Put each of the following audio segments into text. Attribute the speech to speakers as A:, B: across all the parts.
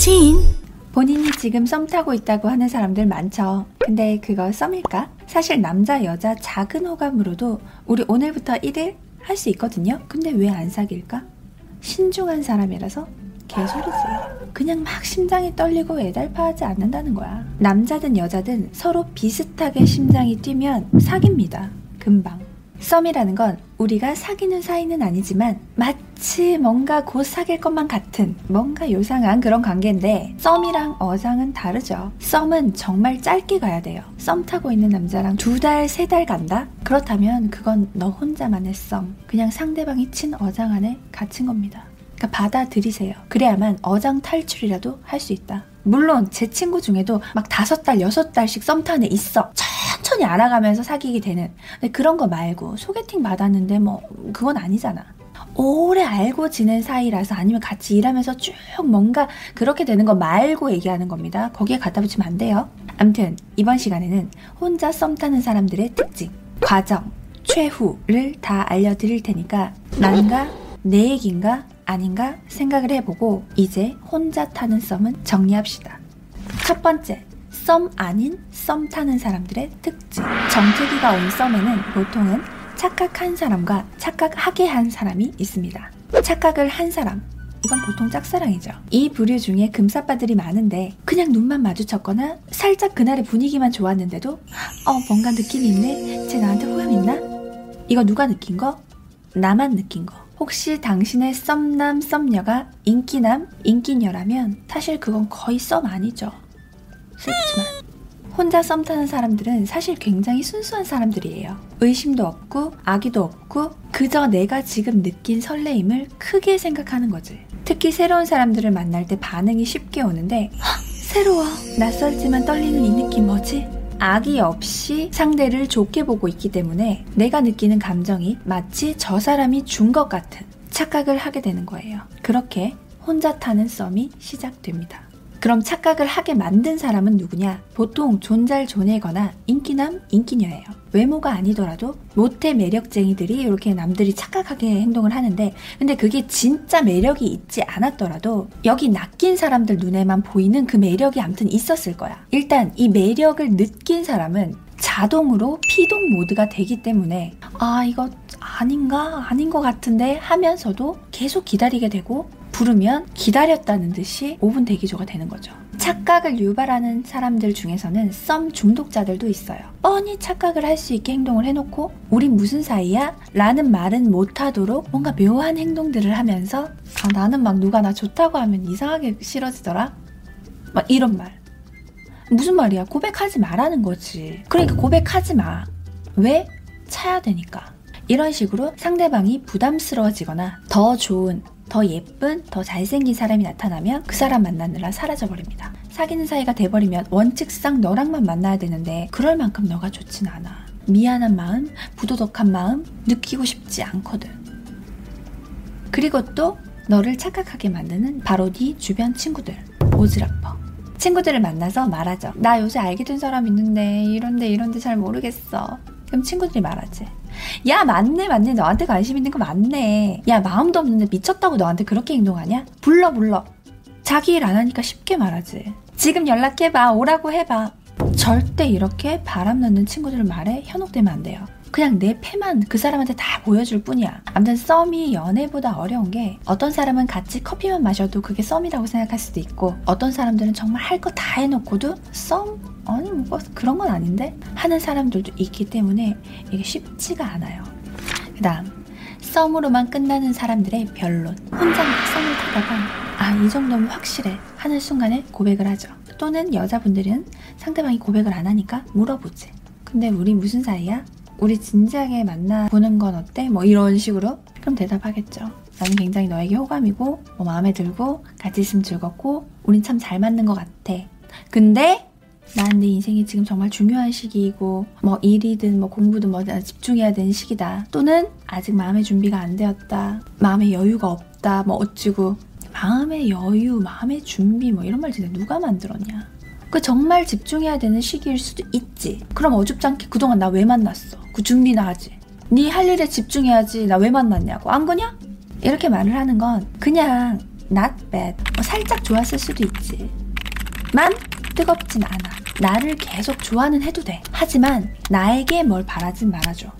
A: 지인
B: 본인이 지금 썸 타고 있다고 하는 사람들 많죠. 근데 그거 썸일까? 사실 남자, 여자 작은 호감으로도 우리 오늘부터 1일 할 수 있거든요. 근데 왜 안 사귈까? 신중한 사람이라서 개소리지. 그냥 막 심장이 떨리고 애달파하지 않는다는 거야. 남자든 여자든 서로 비슷하게 심장이 뛰면 사깁니다. 금방. 썸이라는 건 우리가 사귀는 사이는 아니지만 마치 뭔가 곧 사귈 것만 같은 뭔가 요상한 그런 관계인데 썸이랑 어장은 다르죠. 썸은 정말 짧게 가야 돼요. 썸 타고 있는 남자랑 두 달, 세 달 간다? 그렇다면 그건 너 혼자만의 썸. 그냥 상대방이 친 어장 안에 갇힌 겁니다. 그러니까 받아들이세요. 그래야만 어장 탈출이라도 할 수 있다. 물론 제 친구 중에도 막 다섯 달, 여섯 달씩 썸 타는 애 있어. 천천히 알아가면서 사귀게 되는. 근데 그런 거 말고 소개팅 받았는데 뭐 그건 아니잖아. 오래 알고 지낸 사이라서 아니면 같이 일하면서 쭉 뭔가 그렇게 되는 거 말고 얘기하는 겁니다. 거기에 갖다 붙이면 안 돼요. 암튼 이번 시간에는 혼자 썸 타는 사람들의 특징, 과정, 최후를 다 알려드릴 테니까 난가 내 얘긴가 아닌가 생각을 해보고 이제 혼자 타는 썸은 정리합시다. 첫 번째, 썸 아닌 썸 타는 사람들의 특징. 정태기가 온 썸에는 보통은 착각한 사람과 착각하게 한 사람이 있습니다. 착각을 한 사람. 이건 보통 짝사랑이죠. 이 부류 중에 금사빠들이 많은데 그냥 눈만 마주쳤거나 살짝 그날의 분위기만 좋았는데도 어 뭔가 느낌이 있네? 쟤 나한테 호감 있나? 이거 누가 느낀 거? 나만 느낀 거. 혹시 당신의 썸남 썸녀가 인기남 인기녀라면 사실 그건 거의 썸 아니죠. 슬프지만 혼자 썸 타는 사람들은 사실 굉장히 순수한 사람들이에요. 의심도 없고 악의도 없고 그저 내가 지금 느낀 설레임을 크게 생각하는 거지. 특히 새로운 사람들을 만날 때 반응이 쉽게 오는데 새로워 낯설지만 떨리는 이 느낌 뭐지? 악의 없이 상대를 좋게 보고 있기 때문에 내가 느끼는 감정이 마치 저 사람이 준 것 같은 착각을 하게 되는 거예요. 그렇게 혼자 타는 썸이 시작됩니다. 그럼 착각을 하게 만든 사람은 누구냐? 보통 존잘존해거나 인기남, 인기녀예요. 외모가 아니더라도 모태 매력쟁이들이 이렇게 남들이 착각하게 행동을 하는데 근데 그게 진짜 매력이 있지 않았더라도 여기 낚인 사람들 눈에만 보이는 그 매력이 아무튼 있었을 거야. 일단 이 매력을 느낀 사람은 자동으로 피동 모드가 되기 때문에 아 이거 아닌가 아닌 것 같은데 하면서도 계속 기다리게 되고 부르면 기다렸다는 듯이 5분 대기조가 되는 거죠. 착각을 유발하는 사람들 중에서는 썸 중독자들도 있어요. 뻔히 착각을 할 수 있게 행동을 해놓고 우린 무슨 사이야? 라는 말은 못하도록 뭔가 묘한 행동들을 하면서 아, 나는 막 누가 나 좋다고 하면 이상하게 싫어지더라? 막 이런 말. 무슨 말이야? 고백하지 말라는 거지. 그러니까 고백하지 마. 왜? 차야 되니까. 이런 식으로 상대방이 부담스러워지거나 더 좋은 더 예쁜, 더 잘생긴 사람이 나타나면 그 사람 만나느라 사라져버립니다. 사귀는 사이가 돼버리면 원칙상 너랑만 만나야 되는데 그럴 만큼 너가 좋진 않아. 미안한 마음, 부도덕한 마음 느끼고 싶지 않거든. 그리고 또 너를 착각하게 만드는 바로 네 주변 친구들. 오즈라퍼. 친구들을 만나서 말하죠. 나 요새 알게 된 사람 있는데 이런데 이런데 잘 모르겠어. 그럼 친구들이 말하지. 야 맞네 맞네 너한테 관심 있는 거 맞네. 야 마음도 없는데 미쳤다고 너한테 그렇게 행동하냐? 불러 불러. 자기 일 안 하니까 쉽게 말하지. 지금 연락해봐 오라고 해봐. 절대 이렇게 바람 넣는 친구들 말에 현혹되면 안 돼요. 그냥 내 패만 그 사람한테 다 보여줄 뿐이야. 아무튼 썸이 연애보다 어려운 게 어떤 사람은 같이 커피만 마셔도 그게 썸이라고 생각할 수도 있고 어떤 사람들은 정말 할 거 다 해놓고도 썸? 아니 뭐 그런 건 아닌데? 하는 사람들도 있기 때문에 이게 쉽지가 않아요. 그 다음 썸으로만 끝나는 사람들의 변론 혼자 막 썸을 타다가 아 이 정도면 확실해 하는 순간에 고백을 하죠. 또는 여자분들은 상대방이 고백을 안 하니까 물어보지. 근데 우리 무슨 사이야? 우리 진지하게 만나보는 건 어때? 뭐 이런 식으로 그럼 대답하겠죠. 나는 굉장히 너에게 호감이고 뭐 마음에 들고 같이 있으면 즐겁고 우린 참 잘 맞는 것 같아. 근데 난 내 인생이 지금 정말 중요한 시기이고 뭐 일이든 뭐 공부든 뭐 집중해야 되는 시기다. 또는 아직 마음의 준비가 안 되었다. 마음의 여유가 없다. 뭐 어찌고 마음의 여유, 마음의 준비 뭐 이런 말 진짜 누가 만들었냐. 그 정말 집중해야 되는 시기일 수도 있지. 그럼 어줍잖게 그동안 나 왜 만났어? 그 준비나 하지. 네 할 일에 집중해야지. 나 왜 만났냐고. 안 그냐? 이렇게 말을 하는 건 그냥 not bad. 뭐 살짝 좋았을 수도 있지. 만 뜨겁진 않아. 나를 계속 좋아는 해도 돼. 하지만 나에게 뭘 바라진 말아줘.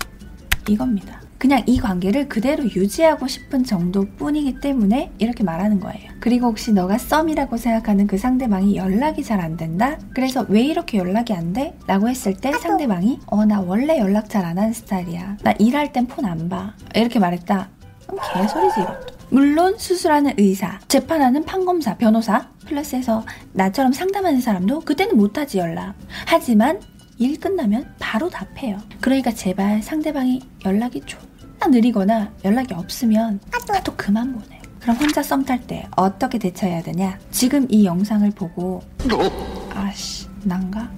B: 이겁니다. 그냥 이 관계를 그대로 유지하고 싶은 정도뿐이기 때문에 이렇게 말하는 거예요. 그리고 혹시 너가 썸이라고 생각하는 그 상대방이 연락이 잘 안 된다? 그래서 왜 이렇게 연락이 안 돼? 라고 했을 때 상대방이 어, 나 원래 연락 잘 안 하는 스타일이야. 나 일할 땐 폰 안 봐. 이렇게 말했다. 그럼 개소리지 이것도. 물론 수술하는 의사, 재판하는 판검사, 변호사, 플러스해서 나처럼 상담하는 사람도 그때는 못하지 연락. 하지만 일 끝나면 바로 답해요. 그러니까 제발 상대방이 연락이 존나 느리거나 연락이 없으면 카톡 그만 보내. 그럼 혼자 썸 탈 때 어떻게 대처해야 되냐? 지금 이 영상을 보고 아씨 난가?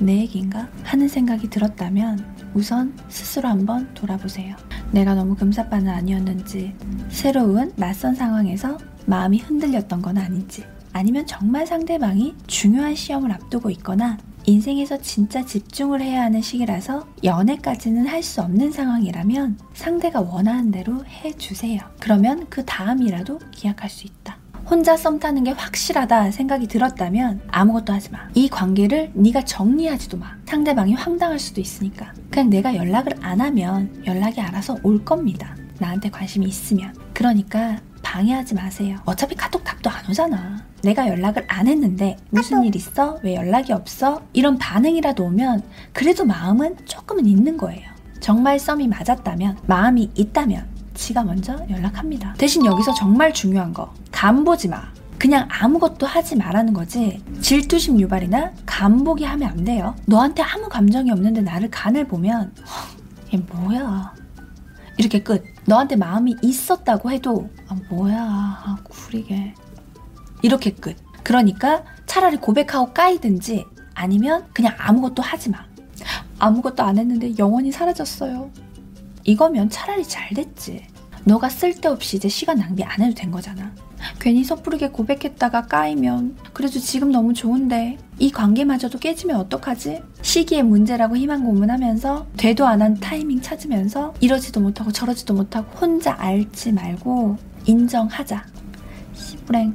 B: 내 얘기인가? 하는 생각이 들었다면 우선 스스로 한번 돌아보세요. 내가 너무 금사빠는 아니었는지, 새로운 낯선 상황에서 마음이 흔들렸던 건 아닌지, 아니면 정말 상대방이 중요한 시험을 앞두고 있거나 인생에서 진짜 집중을 해야 하는 시기라서 연애까지는 할 수 없는 상황이라면 상대가 원하는 대로 해주세요. 그러면 그 다음이라도 기약할 수 있다. 혼자 썸 타는 게 확실하다 생각이 들었다면 아무것도 하지 마. 이 관계를 네가 정리하지도 마. 상대방이 황당할 수도 있으니까. 그냥 내가 연락을 안 하면 연락이 알아서 올 겁니다. 나한테 관심이 있으면. 그러니까 방해하지 마세요. 어차피 카톡 답도 안 오잖아. 내가 연락을 안 했는데 무슨 일 있어? 왜 연락이 없어? 이런 반응이라도 오면 그래도 마음은 조금은 있는 거예요. 정말 썸이 맞았다면 마음이 있다면 지가 먼저 연락합니다. 대신 여기서 정말 중요한 거 간보지 마. 그냥 아무것도 하지 말라는 거지 질투심 유발이나 간보기 하면 안 돼요. 너한테 아무 감정이 없는데 나를 간을 보면 이게 뭐야 이렇게 끝. 너한테 마음이 있었다고 해도 아 뭐야 아 구리게 이렇게 끝. 그러니까 차라리 고백하고 까이든지 아니면 그냥 아무것도 하지 마. 아무것도 안 했는데 영원히 사라졌어요. 이거면 차라리 잘 됐지. 너가 쓸데없이 이제 시간 낭비 안 해도 된 거잖아. 괜히 섣부르게 고백했다가 까이면 그래도 지금 너무 좋은데 이 관계마저도 깨지면 어떡하지? 시기의 문제라고 희망 고문하면서 되도 안 한 타이밍 찾으면서 이러지도 못하고 저러지도 못하고 혼자 앓지 말고 인정하자. 씨부랭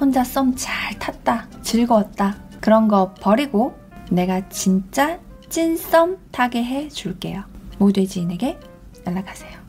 B: 혼자 썸 잘 탔다. 즐거웠다. 그런 거 버리고 내가 진짜 찐썸 타게 해 줄게요. 모두의 지인에게 연락하세요.